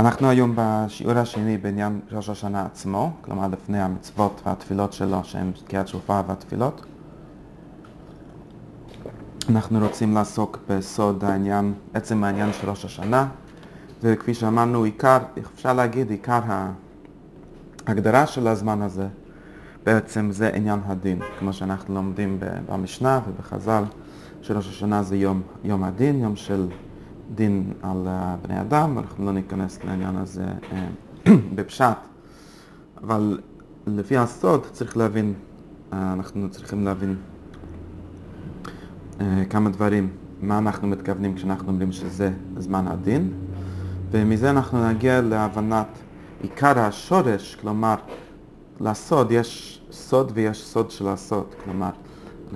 אנחנו היום בשיעור השני בעניין ראש השנה עצמו, כלומר לפני המצוות והתפילות שלו שהן תקיעת שופר והתפילות. אנחנו רוצים לעסוק בסוד העניין, עצם העניין של ראש השנה, וכפי שאמרנו, עיקר, אפשר להגיד, עיקר ההגדרה של הזמן הזה בעצם זה עניין הדין, כמו שאנחנו לומדים במשנה ובחז"ל, שראש השנה זה יום, יום הדין, יום של דין על בני אדם, אנחנו לא ניכנס לעניין הזה אה, בפשט, אבל לפי הסוד צריך להבין, אה, אנחנו צריכים להבין אה, כמה דברים, מה אנחנו מתכוונים כשאנחנו אומרים שזה זמן הדין, ומזה אנחנו נגיע להבנת עיקר השורש, כלומר, לסוד יש סוד ויש סוד של הסוד, כלומר,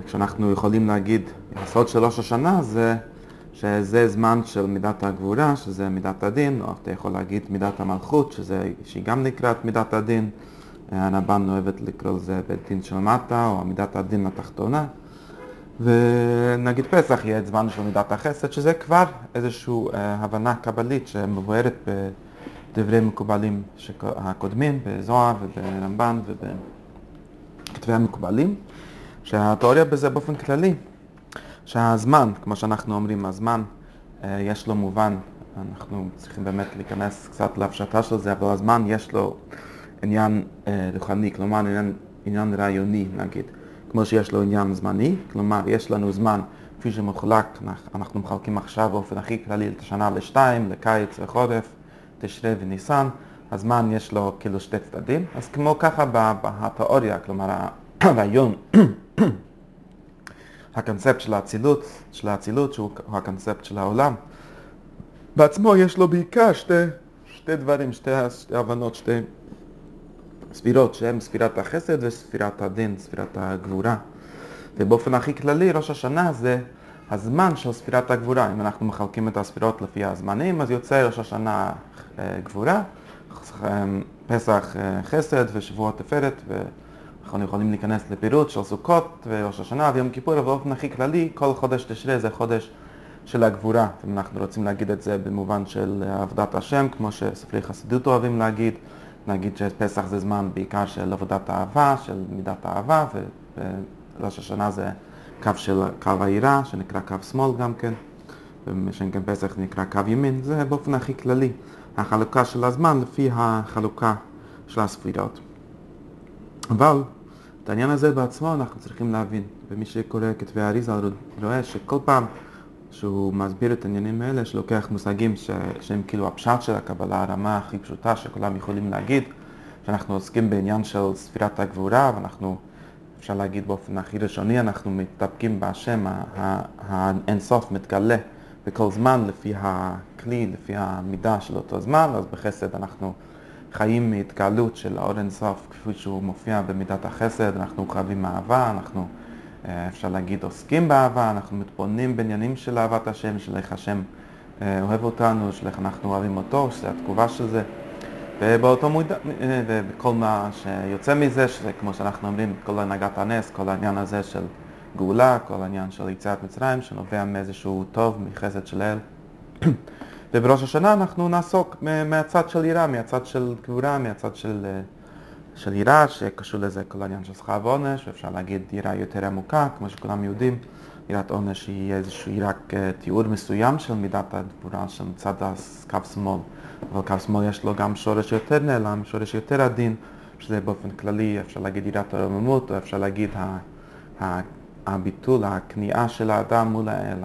כשאנחנו יכולים להגיד, הסוד של ראש השנה זה שזה זמן של מידת הגבורה, שזה מידת הדין, או אתה יכול להגיד מידת המלכות, שזה, שהיא גם נקראת מידת הדין. הרמב"ן אוהבת לקרוא לזה בית דין של מטה, או מידת הדין התחתונה. ונגיד פסח יהיה זמן של מידת החסד, שזה כבר איזושהי אה, הבנה קבלית שמבוארת בדברי מקובלים הקודמים, בזוהר וברמב"ן ובכתבי המקובלים, שהתיאוריה בזה באופן כללי שהזמן, כמו שאנחנו אומרים, הזמן, אה, יש לו מובן, אנחנו צריכים באמת להיכנס קצת להפשטה של זה, אבל הזמן יש לו עניין אה, רוחני, כלומר עניין, עניין רעיוני נגיד, כמו שיש לו עניין זמני, כלומר יש לנו זמן כפי שמחולק, אנחנו מחלקים עכשיו באופן הכי כללי את השנה לשתיים, לקיץ וחורף, תשרי וניסן, הזמן יש לו כאילו שתי צדדים, אז כמו ככה בתיאוריה, כלומר הרעיון הקונספט של האצילות, של האצילות שהוא הקונספט של העולם. בעצמו יש לו בעיקר שתי, שתי דברים, שתי הבנות, שתי ספירות, שהן ספירת החסד וספירת הדין, ספירת הגבורה. ובאופן הכי כללי, ראש השנה זה הזמן של ספירת הגבורה. אם אנחנו מחלקים את הספירות לפי הזמנים, אז יוצא ראש השנה אה, גבורה, פסח אה, חסד ושבוע תפארת. אנחנו יכולים להיכנס לפירוט של סוכות וראש השנה ויום כיפור, אבל באופן הכי כללי, כל חודש תשרי זה חודש של הגבורה. אם אנחנו רוצים להגיד את זה במובן של עבודת השם, כמו שספרי חסידות אוהבים להגיד, נגיד שפסח זה זמן בעיקר של עבודת אהבה, של מידת האהבה, וראש השנה זה קו של קו העירה, שנקרא קו שמאל גם כן, ושם כן פסח נקרא קו ימין, זה באופן הכי כללי. החלוקה של הזמן לפי החלוקה של הספירות. אבל את העניין הזה בעצמו אנחנו צריכים להבין, ומי שקורא כתבי האריזה רואה שכל פעם שהוא מסביר את העניינים האלה, שלוקח מושגים ש... שהם כאילו הפשט של הקבלה, הרמה הכי פשוטה שכולם יכולים להגיד, שאנחנו עוסקים בעניין של ספירת הגבורה, ואנחנו, אפשר להגיד באופן הכי ראשוני, אנחנו מתדפקים בהשם, האינסוף מתגלה בכל זמן לפי הכלי, לפי המידה של אותו זמן, אז בחסד אנחנו חיים מהתגלות של האור אינסוף כפי שהוא מופיע במידת החסד, אנחנו חייבים אהבה, אנחנו אה, אפשר להגיד עוסקים באהבה, אנחנו מתבוננים בעניינים של אהבת השם, של איך השם אה, אוהב אותנו, של איך אנחנו אוהבים אותו, שזה התגובה של זה. ובאותו מודע, אה, וכל מה שיוצא מזה, שזה כמו שאנחנו אומרים, כל הנהגת הנס, כל העניין הזה של גאולה, כל העניין של יציאת מצרים, שנובע מאיזשהו טוב, מחסד של אל. ובראש השנה אנחנו נעסוק מהצד של יראה, מהצד של גבורה, מהצד של, אה, של יראה, שקשור לזה כל העניין של שכר ועונש, ואפשר להגיד יראה יותר עמוקה, כמו שכולם יודעים, יראת עונש היא איזשהו רק אה, תיאור מסוים של מידת הגבורה של מצד קו שמאל, אבל קו שמאל יש לו גם שורש יותר נעלם, שורש יותר עדין, שזה באופן כללי אפשר להגיד יראת הרוממות, או אפשר להגיד הביטול, הכניעה של האדם מול האל,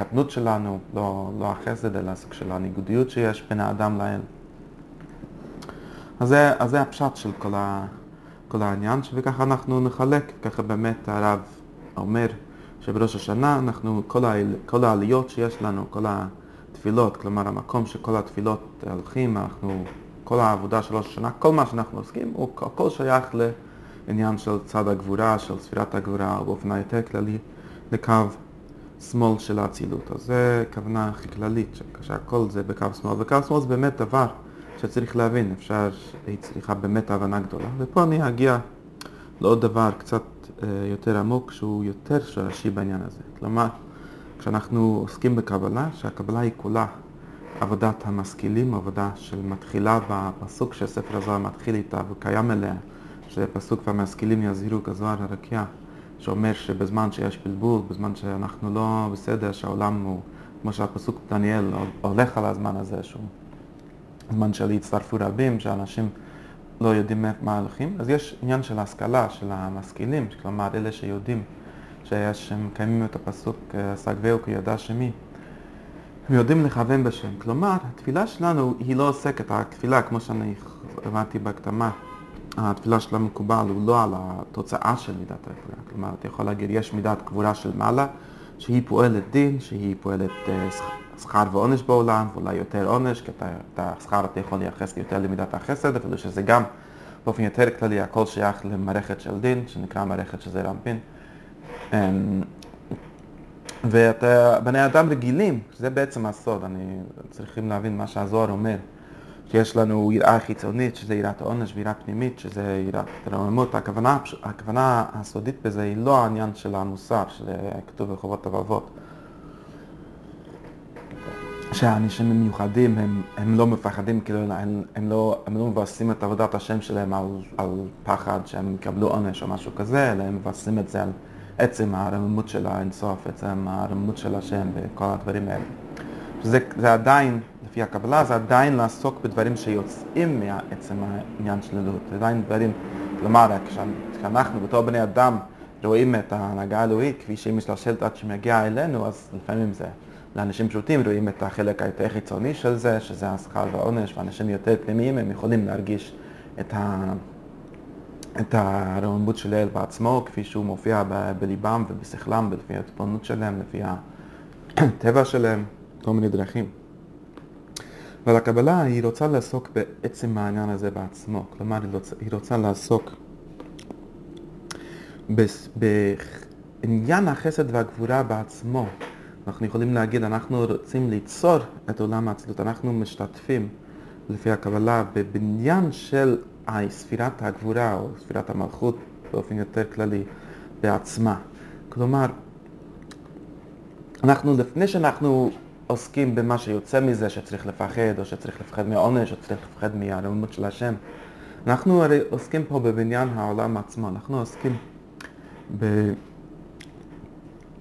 הקטנות שלנו, לא, לא החסד, אלא הסוג של הניגודיות שיש בין האדם לאל. אז זה, אז זה הפשט של כל, ה, כל העניין, וככה אנחנו נחלק, ככה באמת הרב אומר שבראש השנה אנחנו, כל, ה, כל העליות שיש לנו, כל התפילות, כלומר המקום שכל התפילות הולכים, אנחנו, כל העבודה של ראש השנה, כל מה שאנחנו עוסקים, הוא הכל שייך לעניין של צד הגבורה, של ספירת הגבורה, או באופן היותר כללי, לקו שמאל של האצילות. אז זה כוונה הכי כללית, שהכל זה בקו שמאל, וקו שמאל זה באמת דבר שצריך להבין, אפשר, היא צריכה באמת הבנה גדולה. ופה אני אגיע לעוד דבר קצת אה, יותר עמוק, שהוא יותר שורשי בעניין הזה. כלומר, כשאנחנו עוסקים בקבלה, שהקבלה היא כולה עבודת המשכילים, עבודה שמתחילה בפסוק שספר הזוהר מתחיל איתה וקיים אליה, שזה פסוק והמשכילים יזהירו כזוהר הרקיע, שאומר שבזמן שיש בלבול, בזמן שאנחנו לא בסדר, שהעולם הוא, כמו שהפסוק דניאל הולך על הזמן הזה, שהוא זמן של הצטרפו רבים, שאנשים לא יודעים מה הולכים, אז יש עניין של השכלה, של המשכילים, כלומר אלה שיודעים שיש, מקיימים את הפסוק סגבהו כי ידע שמי. הם יודעים לכוון בשם. כלומר, התפילה שלנו היא לא עוסקת, התפילה, כמו שאני הבנתי בהקדמה, התפילה של המקובל הוא לא על התוצאה של מידת הגבורה. כלומר, אתה יכול להגיד, יש מידת גבורה של מעלה, שהיא פועלת דין, שהיא פועלת uh, שכר ועונש בעולם, ואולי יותר עונש, כי את השכר אתה יכול לייחס יותר למידת החסד, אפילו שזה גם באופן יותר כללי, הכל שייך למערכת של דין, שנקרא מערכת של זעיר אנפין. אמ, ובני אדם רגילים, זה בעצם הסוד, אני צריכים להבין מה שהזוהר אומר, שיש לנו יראה חיצונית, שזה יראת עונש ויראה פנימית, שזה יראת רוממות, הכוונה, הכוונה הסודית בזה היא לא העניין של המוסר, שכתוב בחובות הלבבות. שהאנשים המיוחדים הם, הם לא מפחדים, כאילו הם, הם, לא, הם לא מבססים את עבודת השם שלהם על, על פחד שהם יקבלו עונש או משהו כזה, אלא הם מבססים את זה על עצם הרממות של האינסוף, עצם הרממות של השם וכל הדברים האלה. שזה זה עדיין, לפי הקבלה, זה עדיין לעסוק בדברים שיוצאים מעצם העניין של אלוהות. זה עדיין דברים, כלומר, כשאנחנו בתור בני אדם רואים את ההנהגה האלוהית כפי שהיא משתלשלת עד שמגיעה אלינו, אז לפעמים זה לאנשים פשוטים רואים את החלק היותר חיצוני של זה, שזה השכר והעונש, ואנשים יותר פנימיים הם יכולים להרגיש את ה... את הרוממות של האל בעצמו, כפי שהוא מופיע ב- בליבם ובשכלם, ולפי התפונות שלהם, לפי הטבע שלהם, כל מיני דרכים. אבל הקבלה היא רוצה לעסוק בעצם העניין הזה בעצמו, כלומר היא רוצה, היא רוצה לעסוק בעניין החסד והגבורה בעצמו. אנחנו יכולים להגיד, אנחנו רוצים ליצור את עולם האצילות, אנחנו משתתפים לפי הקבלה בבניין של ספירת הגבורה או ספירת המלכות באופן יותר כללי בעצמה. כלומר, אנחנו, לפני שאנחנו עוסקים במה שיוצא מזה, שצריך לפחד, או שצריך לפחד מהעונש, או שצריך לפחד מהרממות של השם, אנחנו הרי עוסקים פה בבניין העולם עצמו, אנחנו עוסקים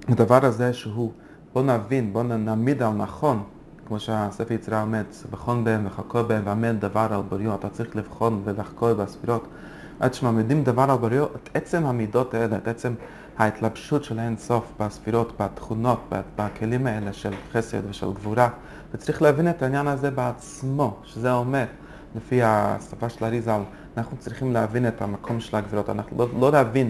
בדבר הזה שהוא, בוא נבין, בוא נעמיד על נכון כמו שהספר יצירה אומר, לבחון בהם וחקור בהם ואמן דבר על בריאו, אתה צריך לבחון ולחקור בספירות. עד שמעמידים דבר על בריאו, את עצם המידות האלה, את עצם ההתלבשות של אין סוף בספירות, בתכונות, בכלים האלה של חסד ושל גבורה, וצריך להבין את העניין הזה בעצמו, שזה אומר, לפי השפה של אריזל, אנחנו צריכים להבין את המקום של הגבירות, אנחנו לא, לא להבין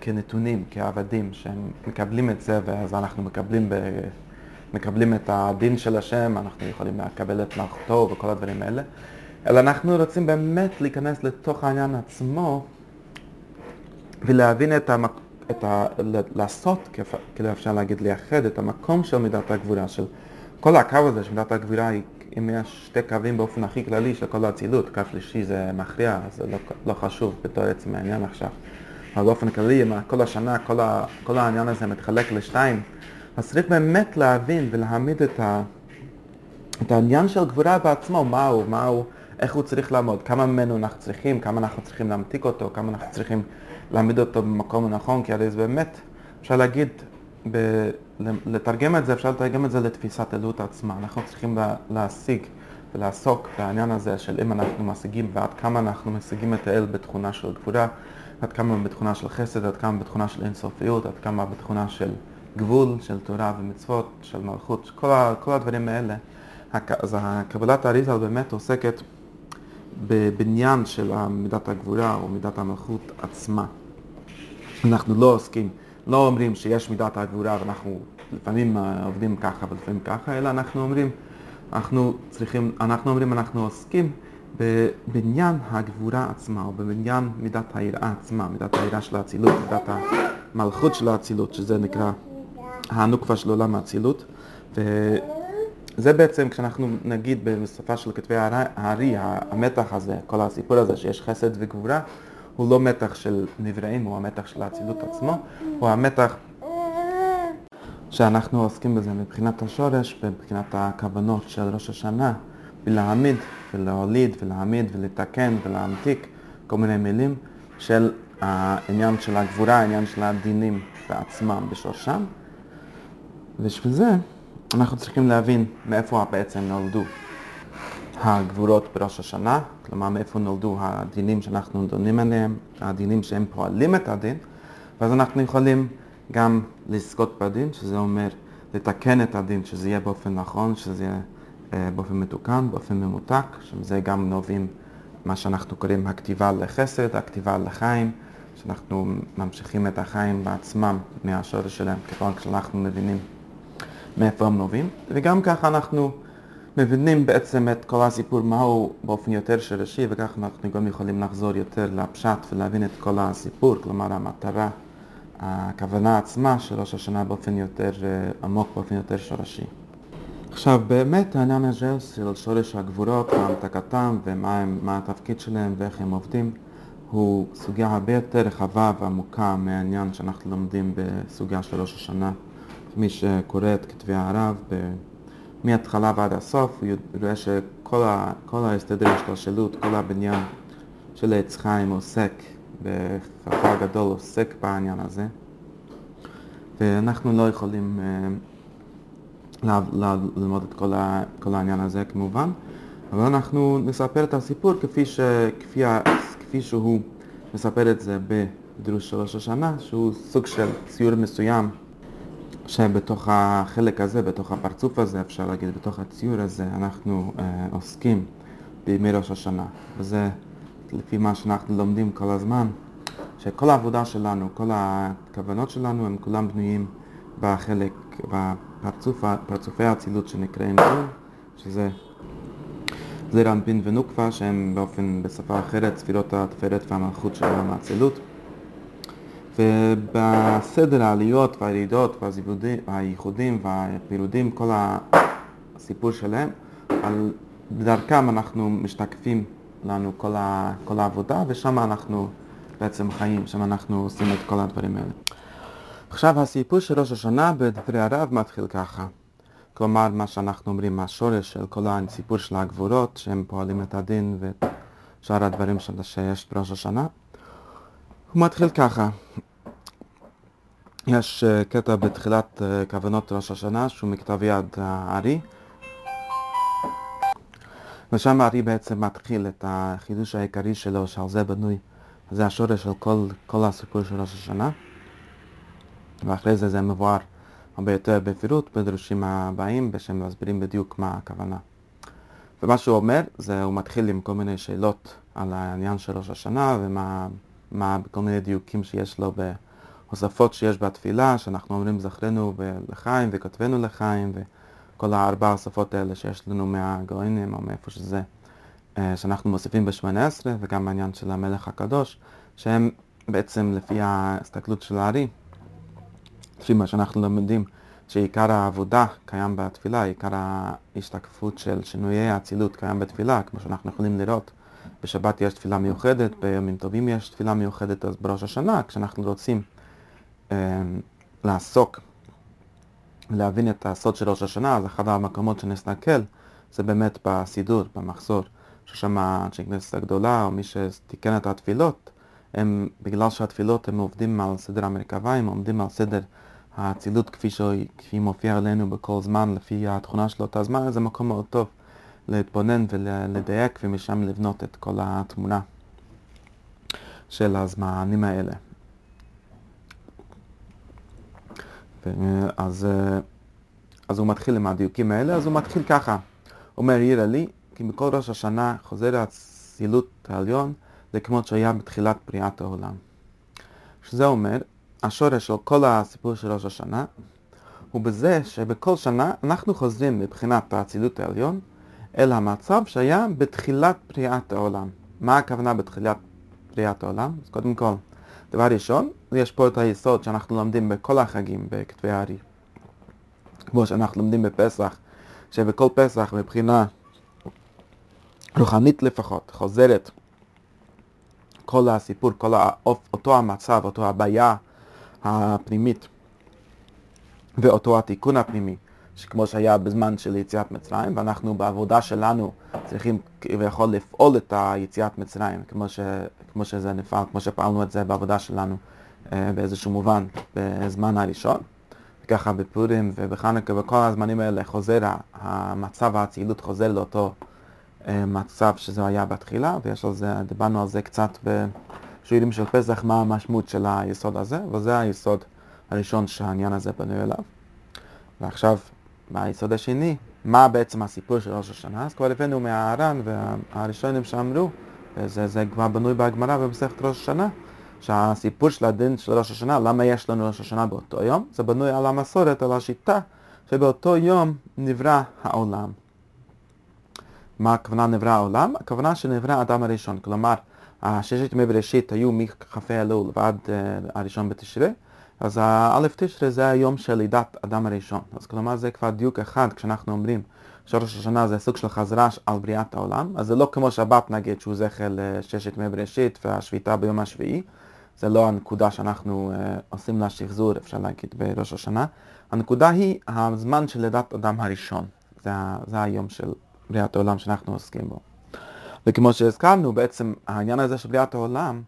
כנתונים, כעבדים, שהם מקבלים את זה ואז אנחנו מקבלים ב... מקבלים את הדין של השם, אנחנו יכולים לקבל את מלכותו וכל הדברים האלה, אלא אנחנו רוצים באמת להיכנס לתוך העניין עצמו ולהבין את המקום, את ה... לעשות, כאילו אפשר להגיד, לייחד את המקום של מידת הגבורה, של כל הקו הזה של מידת הגבורה, אם יש שתי קווים באופן הכי כללי של כל האצילות, קו שלישי זה מכריע, זה לא, לא חשוב בתור עצם העניין עכשיו. אבל באופן כללי, אם כל השנה, כל, ה, כל העניין הזה מתחלק לשתיים, אז צריך באמת להבין ולהעמיד את, ה, את העניין של גבורה בעצמו, מהו, מהו, איך הוא צריך לעמוד, כמה ממנו אנחנו צריכים, כמה אנחנו צריכים להמתיק אותו, כמה אנחנו צריכים להעמיד אותו במקום הנכון, כי הרי זה באמת, אפשר להגיד, ב, לתרגם את זה, אפשר לתרגם את זה לתפיסת אלוהות עצמה. אנחנו צריכים לה, להשיג ולעסוק בעניין הזה של אם אנחנו משיגים ועד כמה אנחנו משיגים את האל בתכונה של גבורה, עד כמה בתכונה של חסד, עד כמה בתכונה של אינסופיות, עד כמה בתכונה של גבול של תורה ומצוות, של מלכות, כל, ה, כל הדברים האלה. אז קבלת האריזל באמת עוסקת בבניין של מידת הגבורה או מידת המלכות עצמה. אנחנו לא עוסקים, לא אומרים שיש מידת הגבורה ואנחנו לפעמים עובדים ככה ולפעמים ככה, אלא אנחנו אומרים, אנחנו צריכים, אנחנו אומרים אנחנו עוסקים בבניין הגבורה עצמה, או בבניין מידת היראה עצמה, מידת היראה של האצילות, מידת המלכות של האצילות, שזה נקרא הנוקבה של עולם האצילות. וזה בעצם, כשאנחנו נגיד בשפה של כתבי הארי, המתח הזה, כל הסיפור הזה שיש חסד וגבורה, הוא לא מתח של נבראים, הוא המתח של האצילות עצמו, הוא המתח, שאנחנו עוסקים בזה מבחינת השורש ומבחינת הכוונות של ראש השנה, ולהעמיד ולהוליד ולהעמיד ולתקן ולהמתיק כל מיני מילים של העניין של הגבורה, העניין של הדינים בעצמם בשורשם. ובשביל זה אנחנו צריכים להבין מאיפה בעצם נולדו הגבורות בראש השנה, כלומר מאיפה נולדו הדינים שאנחנו דונים עליהם, הדינים שהם פועלים את הדין, ואז אנחנו יכולים גם לזכות בדין, שזה אומר לתקן את הדין, שזה יהיה באופן נכון, שזה יהיה אה, באופן מתוקן, באופן ממותק, שזה גם נובעים מה שאנחנו קוראים הכתיבה לחסד, הכתיבה לחיים, שאנחנו ממשיכים את החיים בעצמם מהשורש שלהם, ככל שאנחנו מבינים מאיפה הם נובעים, וגם ככה אנחנו מבינים בעצם את כל הסיפור, מהו באופן יותר שורשי, וכך אנחנו גם יכולים לחזור יותר לפשט ולהבין את כל הסיפור, כלומר המטרה, הכוונה עצמה של ראש השנה באופן יותר אה, עמוק, באופן יותר שורשי. עכשיו, באמת העניין הזה של שורש הגבורות, והמתקתם ומה התפקיד שלהם ואיך הם עובדים, הוא סוגיה הרבה יותר רחבה ועמוקה מהעניין שאנחנו לומדים בסוגיה של ראש השנה. מי שקורא את כתבי הרב מההתחלה ועד הסוף, הוא רואה שכל ה, ההסתדר השתלשלות, כל הבניין של עץ חיים עוסק, בחפה הגדול עוסק בעניין הזה, ואנחנו לא יכולים uh, ללמוד את כל, ה, כל העניין הזה כמובן, אבל אנחנו נספר את הסיפור כפי, ש, כפי, כפי שהוא מספר את זה בדרוש של ראש השנה, שהוא סוג של ציור מסוים שבתוך החלק הזה, בתוך הפרצוף הזה, אפשר להגיד, בתוך הציור הזה, אנחנו אה, עוסקים בימי ראש השנה. וזה לפי מה שאנחנו לומדים כל הזמן, שכל העבודה שלנו, כל הכוונות שלנו, הם כולם בנויים בחלק, בפרצופי האצילות שנקראים גבול, שזה זעיר אנפין ונוקפה, שהם באופן, בשפה אחרת, ספירות התפארת והמלכות של עולם האצילות. ובסדר העליות והירידות והייחודים והפירודים, כל הסיפור שלהם, על בדרכם אנחנו משתקפים לנו כל, ה, כל העבודה ושם אנחנו בעצם חיים, שם אנחנו עושים את כל הדברים האלה. עכשיו הסיפור של ראש השנה בדברי הרב מתחיל ככה. כלומר, מה שאנחנו אומרים, השורש של כל הסיפור של הגבורות, שהם פועלים את הדין ושאר הדברים שיש בראש השנה. הוא מתחיל ככה, יש uh, קטע בתחילת uh, כוונות ראש השנה שהוא מכתב יד הארי ושם הארי בעצם מתחיל את החידוש העיקרי שלו שעל זה בנוי זה השורש של כל, כל הסיפור של ראש השנה. ואחרי זה זה מבואר הרבה יותר בפירוט בדרושים הבאים ושהם מסבירים בדיוק מה הכוונה. ומה שהוא אומר זה הוא מתחיל עם כל מיני שאלות על העניין של ראש השנה ומה מה, כל מיני דיוקים שיש לו ב... הוספות שיש בתפילה, שאנחנו אומרים זכרנו לחיים וכתבנו לחיים וכל הארבע השפות האלה שיש לנו מהגוינים או מאיפה שזה, אה, שאנחנו מוסיפים בשמונה עשרה וגם העניין של המלך הקדוש, שהם בעצם לפי ההסתכלות של הארי, לפי מה שאנחנו לומדים, שעיקר העבודה קיים בתפילה, עיקר ההשתקפות של שינויי האצילות קיים בתפילה, כמו שאנחנו יכולים לראות. בשבת יש תפילה מיוחדת, בימים טובים יש תפילה מיוחדת, אז בראש השנה, כשאנחנו רוצים לעסוק, להבין את הסוד של ראש השנה, אז אחד המקומות שנסתכל זה באמת בסידור, במחזור, ששם האנשי כנסת הגדולה, או מי שתיקן את התפילות, הם, בגלל שהתפילות הם עובדים על סדר המרכביים, עומדים על סדר האצילות כפי שהיא מופיעה עלינו בכל זמן, לפי התכונה של אותה זמן, זה מקום מאוד טוב להתבונן ולדייק ומשם לבנות את כל התמונה של הזמנים האלה. אז, אה, אז הוא מתחיל עם הדיוקים האלה, אז הוא מתחיל ככה. אומר ירא לי, כי בכל ראש השנה חוזר האצילות העליון לכמות שהיה בתחילת בריאת העולם. שזה אומר, השורש של כל הסיפור של ראש השנה הוא בזה שבכל שנה אנחנו חוזרים מבחינת האצילות העליון אל המצב שהיה בתחילת בריאת העולם. מה הכוונה בתחילת בריאת העולם? אז קודם כל, דבר ראשון, יש פה את היסוד שאנחנו לומדים בכל החגים בכתבי הארי. כמו שאנחנו לומדים בפסח, שבכל פסח מבחינה רוחנית לפחות, חוזרת כל הסיפור, כל האופ, אותו המצב, אותו הבעיה הפנימית ואותו התיקון הפנימי, שכמו שהיה בזמן של יציאת מצרים, ואנחנו בעבודה שלנו צריכים כביכול לפעול את היציאת מצרים, כמו, ש, כמו שזה נפעל, כמו שפעלנו את זה בעבודה שלנו באיזשהו מובן בזמן הראשון. ככה בפורים ובחנוכה, בכל הזמנים האלה חוזר, המצב האצילות חוזר לאותו אה, מצב שזה היה בתחילה, ויש על זה, דיברנו על זה קצת בשיעורים של פסח, מה המשמעות של היסוד הזה, וזה היסוד הראשון שהעניין הזה בנוי אליו. ועכשיו, ביסוד השני, מה בעצם הסיפור של ראש השנה? אז כבר הבאנו מהאר"ן והראשונים שאמרו, וזה זה כבר בנוי בהגמרא במסכת ראש השנה, שהסיפור של הדין של ראש השנה, למה יש לנו ראש השנה באותו יום? זה בנוי על המסורת, על השיטה, שבאותו יום נברא העולם. מה הכוונה נברא העולם? הכוונה שנברא האדם הראשון, כלומר, הששת ימי בראשית היו מכ"ה אלול ועד uh, הראשון בתשרי, אז האלף תשרי זה היום של לידת אדם הראשון. אז כלומר זה כבר דיוק אחד כשאנחנו אומרים שראש השנה זה סוג של חזרה על בריאת העולם, אז זה לא כמו שבת נגיד שהוא זכר לששת ימי בראשית והשביתה ביום השביעי, זה לא הנקודה שאנחנו uh, עושים לה שחזור, אפשר להגיד, בראש השנה. הנקודה היא הזמן של לידת אדם הראשון. זה, זה היום של בריאת העולם שאנחנו עוסקים בו. וכמו שהזכרנו, בעצם העניין הזה של בריאת העולם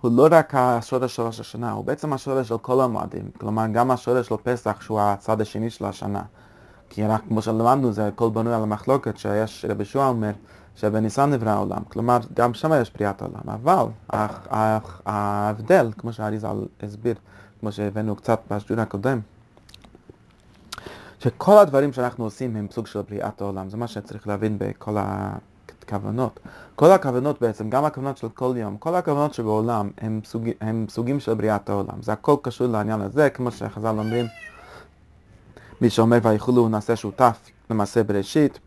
הוא לא רק השורש של ראש השנה, הוא בעצם השורש של כל המועדים. כלומר, גם השורש של פסח שהוא הצד השני של השנה. כי רק כמו שלמדנו, זה הכל בנוי על המחלוקת שיש, רבי שועה אומר, שבניסן נברא העולם. כלומר, גם שם יש בריאת העולם. אבל ההבדל, כמו שאריזה הסביר, כמו שהבאנו קצת בשיעור הקודם, שכל הדברים שאנחנו עושים הם סוג של בריאת העולם. זה מה שצריך להבין בכל הכוונות. כל הכוונות בעצם, גם הכוונות של כל יום, כל הכוונות שבעולם הם, סוג, הם סוגים של בריאת העולם. זה הכל קשור לעניין הזה, כמו שחז"ל אומרים, מי שאומר ויכולו נעשה שותף למעשה בראשית.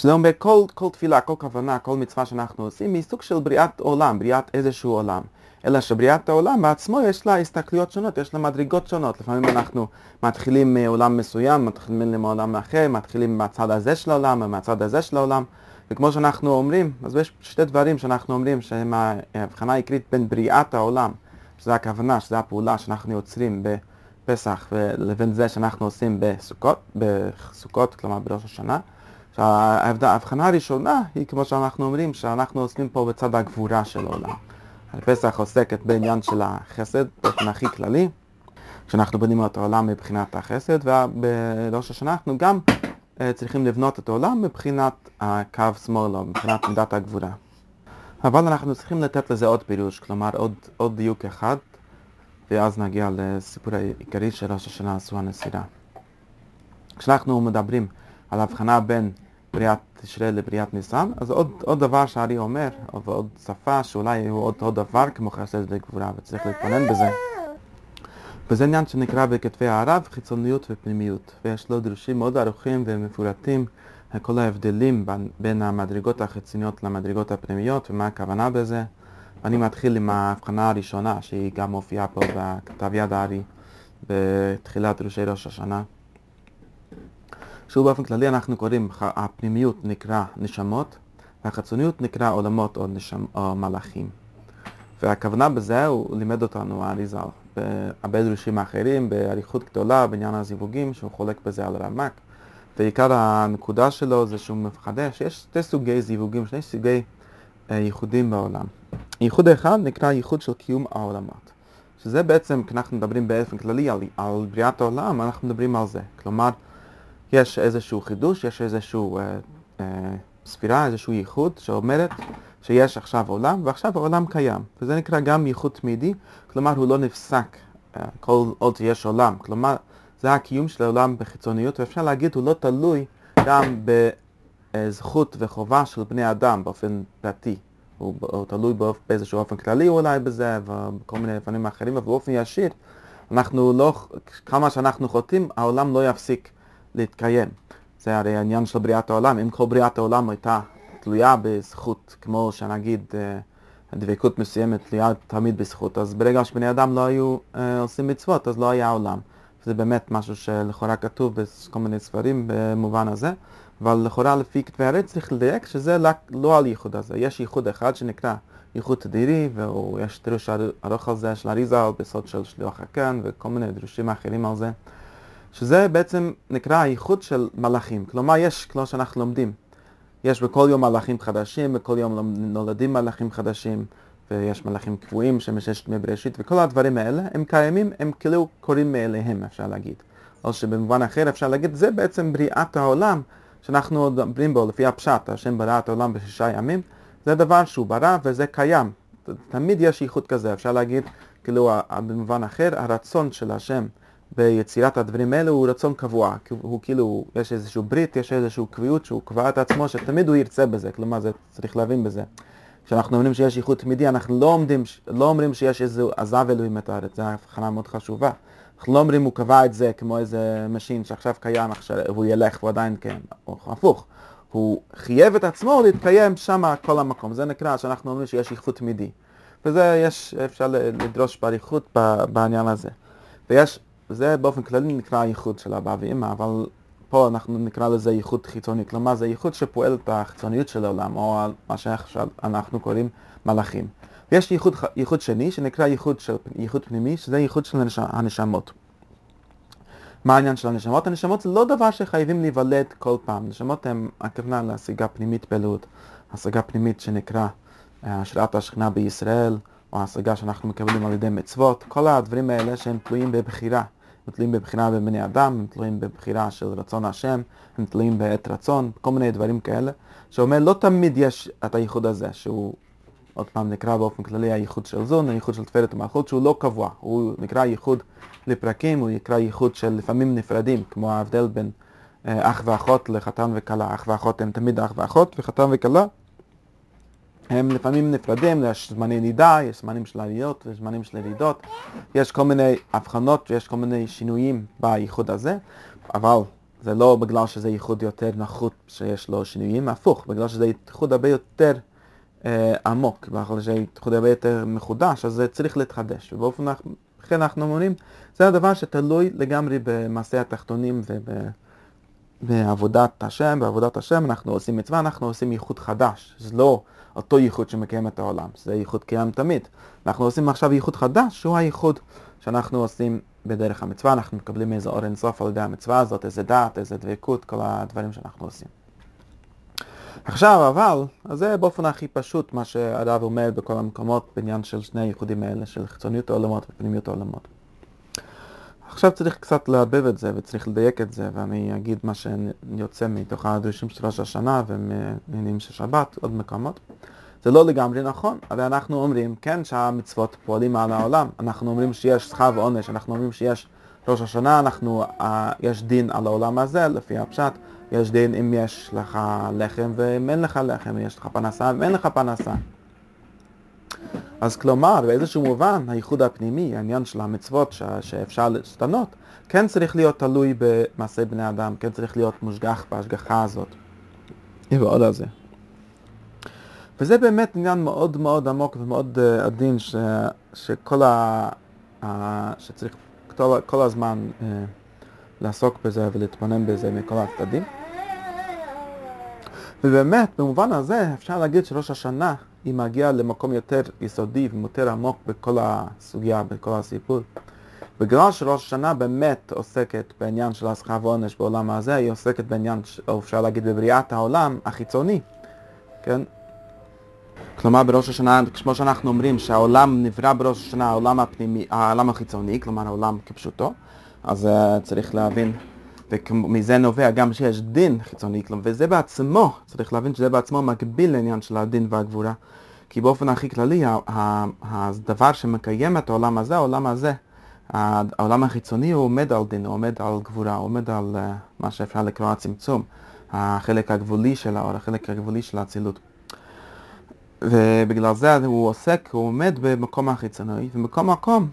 שזה אומר כל, כל תפילה, כל כוונה, כל מצווה שאנחנו עושים היא סוג של בריאת עולם, בריאת איזשהו עולם. אלא שבריאת העולם בעצמו יש לה הסתכלויות שונות, יש לה מדרגות שונות. לפעמים אנחנו מתחילים מעולם מסוים, מתחילים מעולם אחר, מתחילים מהצד הזה של העולם ומהצד הזה של העולם. וכמו שאנחנו אומרים, אז יש שתי דברים שאנחנו אומרים שהם ההבחנה העיקרית בין בריאת העולם, שזה הכוונה, שזה הפעולה שאנחנו יוצרים בפסח, לבין זה שאנחנו עושים בסוכות, בסוכות כלומר בראש השנה. ההבחנה הראשונה היא כמו שאנחנו אומרים, שאנחנו עוסקים פה בצד הגבורה של העולם. הפסח עוסקת בעניין של החסד באופן הכי כללי, כשאנחנו בונים את העולם מבחינת החסד, ובראש השנה אנחנו גם uh, צריכים לבנות את העולם מבחינת הקו שמאל, או מבחינת מידת הגבורה. אבל אנחנו צריכים לתת לזה עוד פירוש, כלומר עוד, עוד דיוק אחד, ואז נגיע לסיפור העיקרי של ראש השנה עשו הנסירה. כשאנחנו מדברים על הבחנה בין בריאת תשרי לבריאת ניסן, אז עוד, עוד דבר שהארי אומר, ועוד שפה שאולי הוא עוד אותו דבר כמו חסד וגבורה וצריך להתפונן בזה. וזה עניין שנקרא בכתבי הערב חיצוניות ופנימיות, ויש לו דרושים מאוד ארוכים ומפורטים כל ההבדלים בין, בין המדרגות החיצוניות למדרגות הפנימיות ומה הכוונה בזה. אני מתחיל עם ההבחנה הראשונה שהיא גם מופיעה פה בכתב יד הארי בתחילת דרושי ראש השנה. שהוא באופן כללי אנחנו קוראים, הפנימיות נקרא נשמות, והחיצוניות נקרא עולמות או, נשמ, או מלאכים. והכוונה בזה, הוא לימד אותנו, האריזל, בהרבה דרושים אחרים, באריכות גדולה, בעניין הזיווגים, שהוא חולק בזה על רמק. ועיקר הנקודה שלו זה שהוא מחדש, יש שתי סוגי זיווגים, שני סוגי אה, ייחודים בעולם. ייחוד אחד נקרא ייחוד של קיום העולמות. שזה בעצם, כשאנחנו מדברים באופן כללי על, על בריאת העולם, אנחנו מדברים על זה. כלומר, יש איזשהו חידוש, יש איזשהו אה, אה, ספירה, איזשהו ייחוד שאומרת שיש עכשיו עולם, ועכשיו העולם קיים. וזה נקרא גם ייחוד תמידי, כלומר הוא לא נפסק אה, כל עוד יש עולם. כלומר, זה הקיום של העולם בחיצוניות, ואפשר להגיד הוא לא תלוי גם בזכות וחובה של בני אדם באופן פרטי. הוא, הוא תלוי באיזשהו אופן כללי אולי בזה, ובכל מיני אופנים אחרים, אבל באופן ישיר, אנחנו לא, כמה שאנחנו חוטאים, העולם לא יפסיק להתקיים. זה הרי העניין של בריאת העולם. אם כל בריאת העולם הייתה תלויה בזכות, כמו שנגיד אה, דבקות מסוימת תלויה תמיד בזכות, אז ברגע שבני אדם לא היו אה, עושים מצוות, אז לא היה עולם. זה באמת משהו שלכאורה כתוב בכל מיני ספרים במובן הזה, אבל לכאורה לפי כתבי הרי צריך לדייק שזה לא על ייחוד הזה. יש ייחוד אחד שנקרא ייחוד תדירי, ויש דרוש ארוך על זה של אריזה, בסוד של שליח הקן, וכל מיני דרושים אחרים על זה. שזה בעצם נקרא הייחוד של מלאכים. כלומר, יש, כמו שאנחנו לומדים, יש בכל יום מלאכים חדשים, בכל יום נולדים מלאכים חדשים, ויש מלאכים קבועים שמששת ימי בראשית, וכל הדברים האלה, הם קיימים, הם כאילו קורים מאליהם, אפשר להגיד. או שבמובן אחר אפשר להגיד, זה בעצם בריאת העולם שאנחנו מדברים בו לפי הפשט, השם ברא את העולם בשישה ימים, זה דבר שהוא ברא וזה קיים. תמיד יש ייחוד כזה, אפשר להגיד, כאילו במובן אחר, הרצון של השם ביצירת הדברים האלה הוא רצון קבוע, הוא כאילו, יש איזשהו ברית, יש איזשהו קביעות שהוא קבע את עצמו, שתמיד הוא ירצה בזה, כלומר זה צריך להבין בזה. כשאנחנו אומרים שיש ייחוד תמידי, אנחנו לא, עומדים, לא אומרים שיש איזה עזב אלוהים את הארץ, זו הבחנה מאוד חשובה. אנחנו לא אומרים הוא קבע את זה כמו איזה machine שעכשיו קיים, עכשיו הוא ילך והוא עדיין קיים, או הפוך. הוא חייב את עצמו להתקיים שם כל המקום. זה נקרא שאנחנו אומרים שיש ייחוד תמידי. וזה יש, אפשר לדרוש באריכות בעניין הזה. ויש, זה באופן כללי נקרא ייחוד של אבא ואמא, אבל פה אנחנו נקרא לזה ייחוד חיצוני. כלומר זה ייחוד שפועל את החיצוניות של העולם, או מה שאנחנו קוראים מלאכים. ויש ייחוד, ייחוד שני שנקרא ייחוד, של, ייחוד פנימי, שזה ייחוד של הנשמות. מה העניין של הנשמות? הנשמות זה לא דבר שחייבים להיוולד כל פעם. נשמות הן הכוונה להשגה פנימית באלוהות, השגה פנימית שנקרא אה, השראת השכינה בישראל, או השגה שאנחנו מקבלים על ידי מצוות, כל הדברים האלה שהם תלויים בבחירה. הם תלויים בבחירה בבני אדם, הם תלויים בבחירה של רצון השם, הם תלויים בעת רצון, כל מיני דברים כאלה, שאומר לא תמיד יש את הייחוד הזה, שהוא עוד פעם נקרא באופן כללי הייחוד של זון, הייחוד של תפארת ומלכות, שהוא לא קבוע, הוא נקרא ייחוד לפרקים, הוא נקרא ייחוד של לפעמים נפרדים, כמו ההבדל בין אה, אח ואחות לחתן וכלה, אח ואחות הם תמיד אח ואחות, וחתן וכלה הם לפעמים נפרדים, יש זמני נידה, יש זמנים של עליות, יש זמנים של ירידות, יש כל מיני הבחנות ויש כל מיני שינויים בייחוד הזה, אבל זה לא בגלל שזה ייחוד יותר נחות שיש לו שינויים, הפוך, בגלל שזה ייחוד הרבה יותר אה, עמוק, בגלל שזה ייחוד הרבה יותר מחודש, אז זה צריך להתחדש, ובאופן אחר אנחנו אומרים, זה הדבר שתלוי לגמרי במעשה התחתונים ובעבודת השם, בעבודת השם אנחנו עושים מצווה, אנחנו עושים ייחוד חדש, זה לא אותו ייחוד שמקיים את העולם, זה ייחוד קיים תמיד. אנחנו עושים עכשיו ייחוד חדש, שהוא הייחוד שאנחנו עושים בדרך המצווה, אנחנו מקבלים איזה אור אינסוף על ידי המצווה הזאת, איזה דעת, איזה דבקות, כל הדברים שאנחנו עושים. עכשיו, אבל, אז זה באופן הכי פשוט מה שהרב אומר בכל המקומות בעניין של שני הייחודים האלה, של חיצוניות העולמות ופנימיות העולמות. עכשיו צריך קצת לערבב את זה וצריך לדייק את זה, ואני אגיד מה שיוצא מתוך הדרישים של ראש השנה ומעניינים של שבת, עוד מקומות. זה לא לגמרי נכון, אבל אנחנו אומרים, כן, שהמצוות פועלים על העולם. אנחנו אומרים שיש שכר ועונש, אנחנו אומרים שיש ראש השנה, אנחנו, uh, יש דין על העולם הזה, לפי הפשט. יש דין אם יש לך לחם ואם אין לך לחם, אם יש לך פנסה ואם אין לך פנסה. אז כלומר, באיזשהו מובן, הייחוד הפנימי, העניין של המצוות ש- שאפשר להשתנות, כן צריך להיות תלוי במעשה בני אדם, כן צריך להיות מושגח בהשגחה הזאת. ועוד על זה. וזה באמת עניין מאוד מאוד עמוק ומאוד uh, עדין, ש, שכל ה... Uh, שצריך כל, כל הזמן uh, לעסוק בזה ולהתבונן בזה מכל הצדדים. ובאמת, במובן הזה, אפשר להגיד שראש השנה היא מגיעה למקום יותר יסודי ויותר עמוק בכל הסוגיה, בכל הסיפור. בגלל שראש השנה באמת עוסקת בעניין של השכר ועונש בעולם הזה, היא עוסקת בעניין, או אפשר להגיד בבריאת העולם החיצוני, כן? כלומר בראש השנה, כמו שאנחנו אומרים שהעולם נברא בראש השנה, העולם הפנימי, העולם החיצוני, כלומר העולם כפשוטו, אז uh, צריך להבין ומזה נובע גם שיש דין חיצוני, וזה בעצמו, צריך להבין שזה בעצמו מקביל לעניין של הדין והגבורה. כי באופן הכי כללי, הדבר שמקיים את העולם הזה, העולם הזה, העולם החיצוני הוא עומד על דין, הוא עומד על גבורה, הוא עומד על אה, מה שאפשר לקרוא הצמצום, החלק הגבולי של האור, החלק הגבולי של האצילות. ובגלל זה הוא עוסק, הוא עומד במקום החיצוני, ובמקום מקום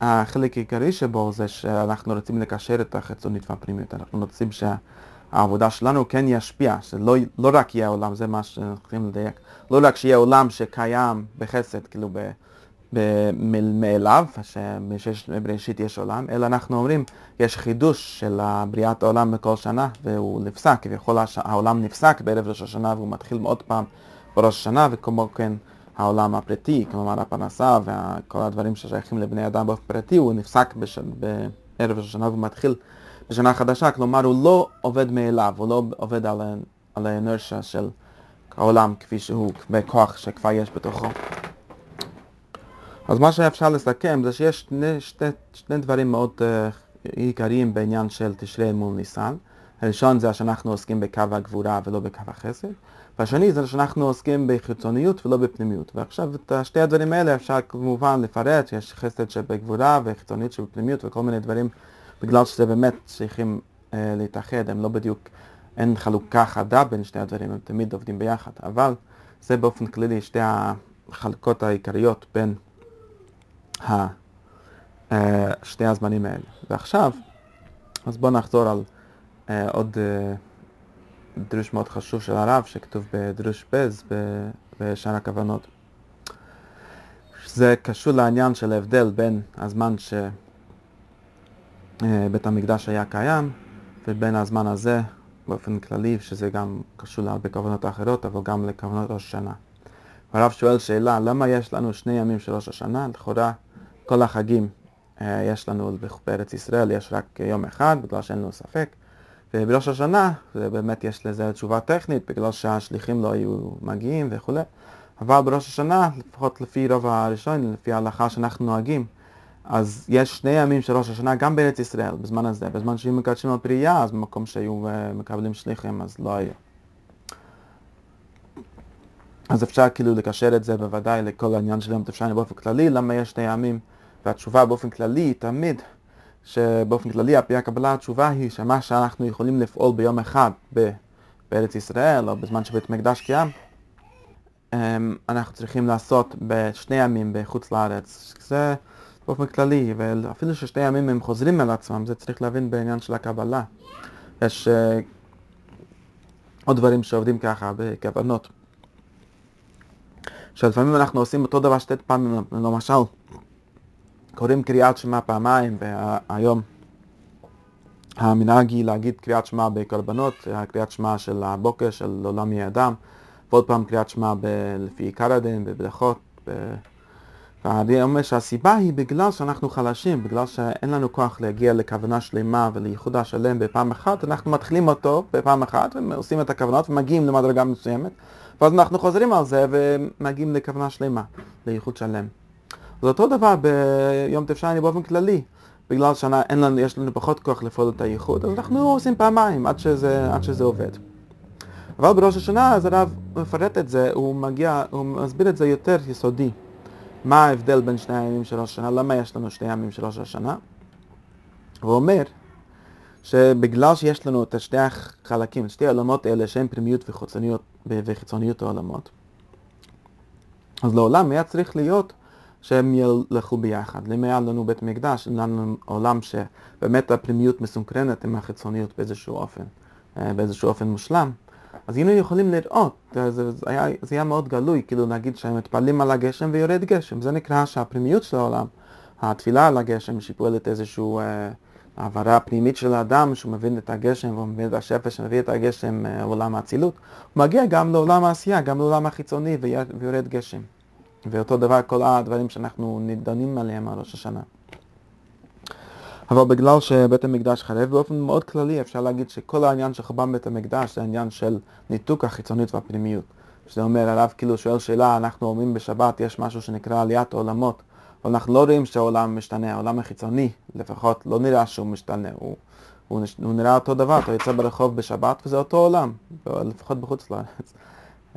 החלק העיקרי שבו זה שאנחנו רוצים לקשר את החיצונית והפנימיות, אנחנו רוצים שהעבודה שלנו כן ישפיע, שלא לא רק יהיה עולם, זה מה שאנחנו צריכים לדייק, לא רק שיהיה עולם שקיים בחסד, כאילו מאליו, שבראשית יש עולם, אלא אנחנו אומרים, יש חידוש של בריאת העולם בכל שנה, והוא נפסק, כביכול העולם נפסק בערב ראש השנה והוא מתחיל עוד פעם בראש השנה, וכמו כן העולם הפרטי, כלומר הפרנסה וכל הדברים ששייכים לבני אדם באופן פרטי, הוא נפסק בש... בערב ראש השנה ומתחיל בשנה חדשה, כלומר הוא לא עובד מאליו, הוא לא עובד על, על האנרשיה של העולם כפי שהוא, בכוח שכבר יש בתוכו. אז מה שאפשר לסכם זה שיש שני, שני, שני דברים מאוד uh, עיקריים בעניין של תשרי מול ניסן. הראשון זה שאנחנו עוסקים בקו הגבורה ולא בקו החסד, והשני זה שאנחנו עוסקים בחיצוניות ולא בפנימיות. ועכשיו את שתי הדברים האלה אפשר כמובן לפרט, יש חסד שבגבורה וחיצוניות שבפנימיות וכל מיני דברים, בגלל שזה באמת צריכים אה, להתאחד, הם לא בדיוק, אין חלוקה חדה בין שתי הדברים, הם תמיד עובדים ביחד, אבל זה באופן כללי שתי החלקות העיקריות בין ה, אה, שתי הזמנים האלה. ועכשיו, אז בואו נחזור על אה, עוד אה, דרוש מאוד חשוב של הרב שכתוב בדרוש בז בשאר הכוונות. זה קשור לעניין של ההבדל בין הזמן שבית המקדש היה קיים ובין הזמן הזה באופן כללי, שזה גם קשור להרבה כוונות אחרות, אבל גם לכוונות ראש השנה. הרב שואל שאלה, למה יש לנו שני ימים של ראש השנה? לכאורה כל החגים יש לנו בארץ ישראל, יש רק יום אחד, בגלל שאין לנו ספק. ובראש השנה, באמת יש לזה תשובה טכנית, בגלל שהשליחים לא היו מגיעים וכולי. אבל בראש השנה, לפחות לפי רוב הראשון, לפי ההלכה שאנחנו נוהגים, אז יש שני ימים של ראש השנה גם בארץ ישראל, בזמן הזה. בזמן שהיו מקדשים על פרייה, אז במקום שהיו uh, מקבלים שליחים, אז לא היה. אז אפשר כאילו לקשר את זה בוודאי לכל העניין של יום תפשעני באופן כללי, למה יש שני ימים, והתשובה באופן כללי תמיד שבאופן כללי על פי הקבלה התשובה היא שמה שאנחנו יכולים לפעול ביום אחד בארץ ישראל או בזמן שבית מקדש קיים אמ, אנחנו צריכים לעשות בשני ימים בחוץ לארץ. זה באופן כללי ואפילו ששני ימים הם חוזרים על עצמם זה צריך להבין בעניין של הקבלה. יש uh, עוד דברים שעובדים ככה בכוונות. שלפעמים אנחנו עושים אותו דבר שתי פעמים למשל קוראים קריאת שמע פעמיים, והיום המנהג היא להגיד קריאת שמע בקורבנות, קריאת שמע של הבוקר של עולם יהיה אדם, ועוד פעם קריאת שמע לפי עיקר הדין, בברכות. ואני אומר שהסיבה היא בגלל שאנחנו חלשים, בגלל שאין לנו כוח להגיע לכוונה שלמה ולייחוד השלם בפעם אחת, אנחנו מתחילים אותו בפעם אחת ועושים את הכוונות ומגיעים למדרגה מסוימת, ואז אנחנו חוזרים על זה ומגיעים לכוונה שלמה, לייחוד שלם. זה אותו דבר ביום תפשייני באופן כללי. בגלל שאין לנו, יש לנו פחות כוח לפעול את הייחוד, אז אנחנו עושים פעמיים עד שזה, עד שזה עובד. אבל בראש השנה, אז הרב מפרט את זה, הוא מגיע, הוא מסביר את זה יותר יסודי. מה ההבדל בין שני הימים של ראש השנה, למה יש לנו שני ימים של ראש השנה? הוא אומר שבגלל שיש לנו את שתי החלקים, שתי העולמות האלה שהם פנימיות וחיצוניות העולמות, אז לעולם היה צריך להיות שהם ילכו ביחד. היה לנו בית מקדש, לנו עולם שבאמת הפנימיות מסונכרנת עם החיצוניות באיזשהו אופן, אה, באיזשהו אופן מושלם, אז היינו יכולים לראות, זה, זה, היה, זה היה מאוד גלוי, כאילו להגיד שהם מתפללים על הגשם ויורד גשם, זה נקרא שהפנימיות של העולם, התפילה על הגשם שפועלת איזושהי אה, העברה פנימית של האדם, שהוא מבין את הגשם והוא מבין את השפע שמביא את הגשם אה, לעולם האצילות, הוא מגיע גם לעולם העשייה, גם לעולם החיצוני ויורד גשם. ואותו דבר כל הדברים שאנחנו נידונים עליהם על ראש השנה. אבל בגלל שבית המקדש חרב באופן מאוד כללי אפשר להגיד שכל העניין של חורבן בית המקדש זה העניין של ניתוק החיצונית והפנימיות. שזה אומר, הרב כאילו שואל שאלה, אנחנו אומרים בשבת יש משהו שנקרא עליית עולמות, אבל אנחנו לא רואים שהעולם משתנה, העולם החיצוני לפחות לא נראה שהוא משתנה, הוא, הוא, הוא נראה אותו דבר, אתה יוצא ברחוב בשבת וזה אותו עולם, לפחות בחוץ לארץ.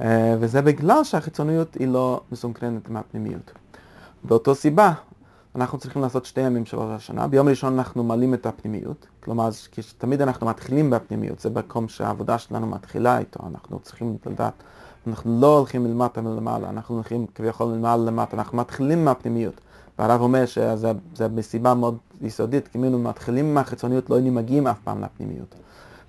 אה, וזה בגלל שהחיצוניות היא לא מסונכרנת עם הפנימיות. באותו סיבה, אנחנו צריכים לעשות שתי ימים של ראש השנה. ביום ראשון אנחנו מעלים את הפנימיות, כלומר, תמיד אנחנו מתחילים בפנימיות, זה מקום שהעבודה שלנו מתחילה איתו, אנחנו צריכים לדעת, אנחנו לא הולכים מלמטה מלמעלה, אנחנו הולכים כביכול מלמעלה למטה, אנחנו מתחילים מהפנימיות. והרב אומר שזה מסיבה מאוד יסודית, כי אם מתחילים מהחיצוניות לא היינו מגיעים אף פעם לפנימיות.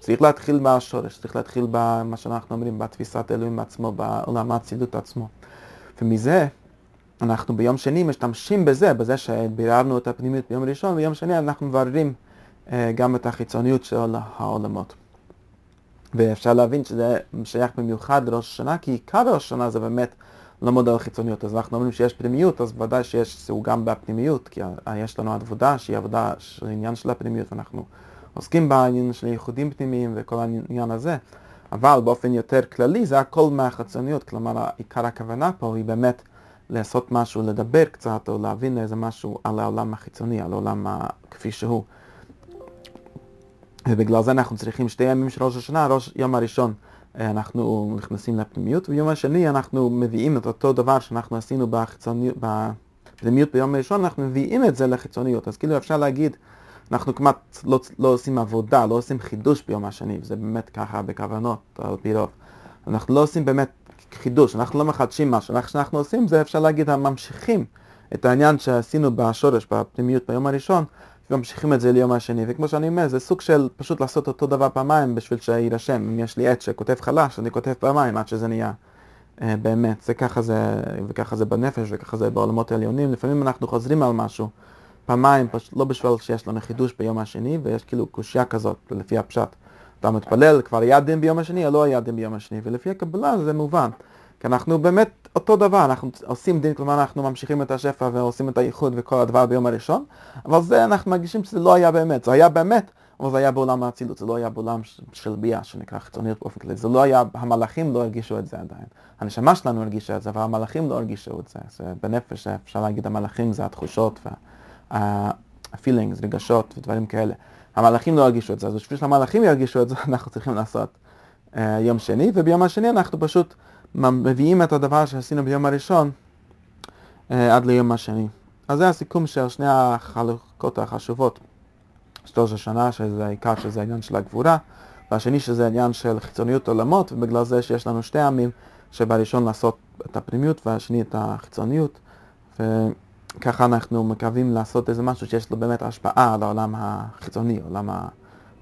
צריך להתחיל מהשורש, צריך להתחיל במה שאנחנו אומרים, בתפיסת אלוהים עצמו, בעולם האצילות עצמו. ומזה אנחנו ביום שני משתמשים בזה, בזה שביררנו את הפנימיות ביום ראשון, ביום שני אנחנו מבררים אה, גם את החיצוניות של העולמות. ואפשר להבין שזה שייך במיוחד לראש השנה, כי עיקר ראש השנה זה באמת ללמוד על חיצוניות. אז אנחנו אומרים שיש פנימיות, אז ודאי שיש, הוא גם בפנימיות, כי יש לנו עבודה שהיא עבודה, עניין של הפנימיות, ואנחנו עוסקים בעניין של ייחודים פנימיים וכל העניין הזה, אבל באופן יותר כללי זה הכל מהחיצוניות, כלומר עיקר הכוונה פה היא באמת לעשות משהו, לדבר קצת או להבין איזה משהו על העולם החיצוני, על העולם כפי שהוא. ובגלל זה אנחנו צריכים שתי ימים של ראש השנה, ראש יום הראשון אה, אנחנו נכנסים לפנימיות, ויום השני אנחנו מביאים את אותו דבר שאנחנו עשינו בחיצוניות, בפנימיות ביום הראשון, אנחנו מביאים את זה לחיצוניות. אז כאילו אפשר להגיד, אנחנו כמעט לא, לא עושים עבודה, לא עושים חידוש ביום השני, וזה באמת ככה בכוונות, על פי רוב. אנחנו לא עושים באמת חידוש, אנחנו לא מחדשים משהו, מה שאנחנו עושים זה אפשר להגיד, ממשיכים את העניין שעשינו בשורש, בפנימיות ביום הראשון, וממשיכים את זה ליום השני, וכמו שאני אומר, זה סוג של פשוט לעשות אותו דבר פעמיים בשביל שיירשם. אם יש לי עט שכותב חלש, אני כותב פעמיים עד שזה נהיה אה, באמת. זה ככה זה, וככה זה בנפש, וככה זה בעולמות העליונים. לפעמים אנחנו חוזרים על משהו פעמיים, לא בשביל שיש לנו חידוש ביום השני, ויש כאילו קושייה כזאת, לפי הפשט. אתה מתפלל, כבר היה דין ביום השני או לא היה דין ביום השני, ולפי הקבלה זה מובן. כי אנחנו באמת אותו דבר, אנחנו עושים דין, כלומר אנחנו ממשיכים את השפע ועושים את הייחוד וכל הדבר ביום הראשון, אבל זה אנחנו מרגישים שזה לא היה באמת, זה היה באמת, אבל זה היה בעולם האצילות, זה לא היה בעולם של ביאה, שנקרא חיצוניות באופן כללי, זה לא היה, המלאכים לא הרגישו את זה עדיין. הנשמה שלנו הרגישה את זה, אבל המלאכים לא הרגישו את זה. זה בנפש, אפשר להגיד המלאכים זה התחושות וה-feelings, רגשות ודברים כאלה. המלאכים לא הרגישו את זה, אז בשביל שהמלאכים ירגישו את זה, אנחנו צריכים לעשות uh, יום שני, וביום השני אנחנו פשוט מביאים את הדבר שעשינו ביום הראשון uh, עד ליום השני. אז זה הסיכום של שני החלוקות החשובות. שלוש השנה, שזה העיקר שזה העניין של הגבורה, והשני שזה העניין של חיצוניות עולמות, ובגלל זה שיש לנו שתי עמים, שבראשון לעשות את הפנימיות והשני את החיצוניות. וככה אנחנו מקווים לעשות איזה משהו שיש לו באמת השפעה על העולם החיצוני, עולם, ה...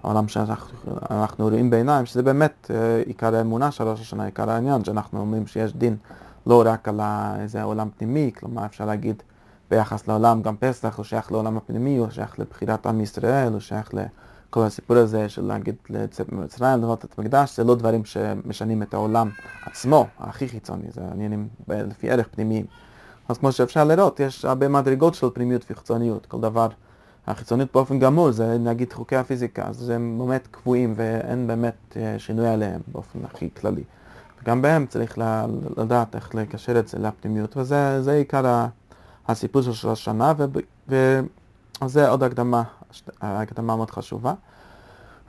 העולם שאנחנו רואים בעיניים, שזה באמת אה, עיקר האמונה של ראש השנה, עיקר העניין, שאנחנו אומרים שיש דין לא רק על איזה עולם פנימי, כלומר אפשר להגיד ביחס לעולם, גם פסח הוא שייך לעולם הפנימי, הוא שייך לבחירת עם ישראל, הוא שייך לכל הסיפור הזה של להגיד לצאת ממצרים, לראות את המקדש, זה לא דברים שמשנים את העולם עצמו, הכי חיצוני, זה עניינים לפי ערך פנימיים. אז כמו שאפשר לראות, יש הרבה מדרגות של פנימיות וחיצוניות, כל דבר, החיצוניות באופן גמור, זה נגיד חוקי הפיזיקה, אז הם באמת קבועים ואין באמת אה, שינוי עליהם באופן הכי כללי. וגם בהם צריך לדעת איך לקשר את זה לפנימיות, וזה עיקר הסיפור של השנה, וזה עוד הקדמה, הקדמה מאוד חשובה.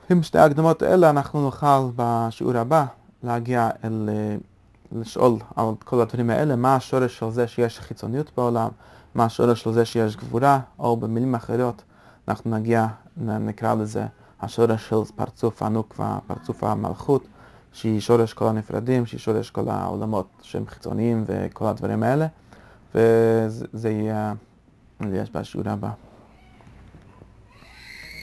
עם שתי ההקדמות האלה אנחנו נוכל בשיעור הבא להגיע אל, לשאול על כל הדברים האלה, מה השורש של זה שיש חיצוניות בעולם, מה השורש של זה שיש גבורה, או במילים אחרות אנחנו נגיע, נקרא לזה השורש של פרצוף הנוקבה, פרצוף המלכות, שהיא שורש כל הנפרדים, שהיא שורש כל העולמות שהם חיצוניים וכל הדברים האלה. וזה יהיה, יש בשיעור הבא.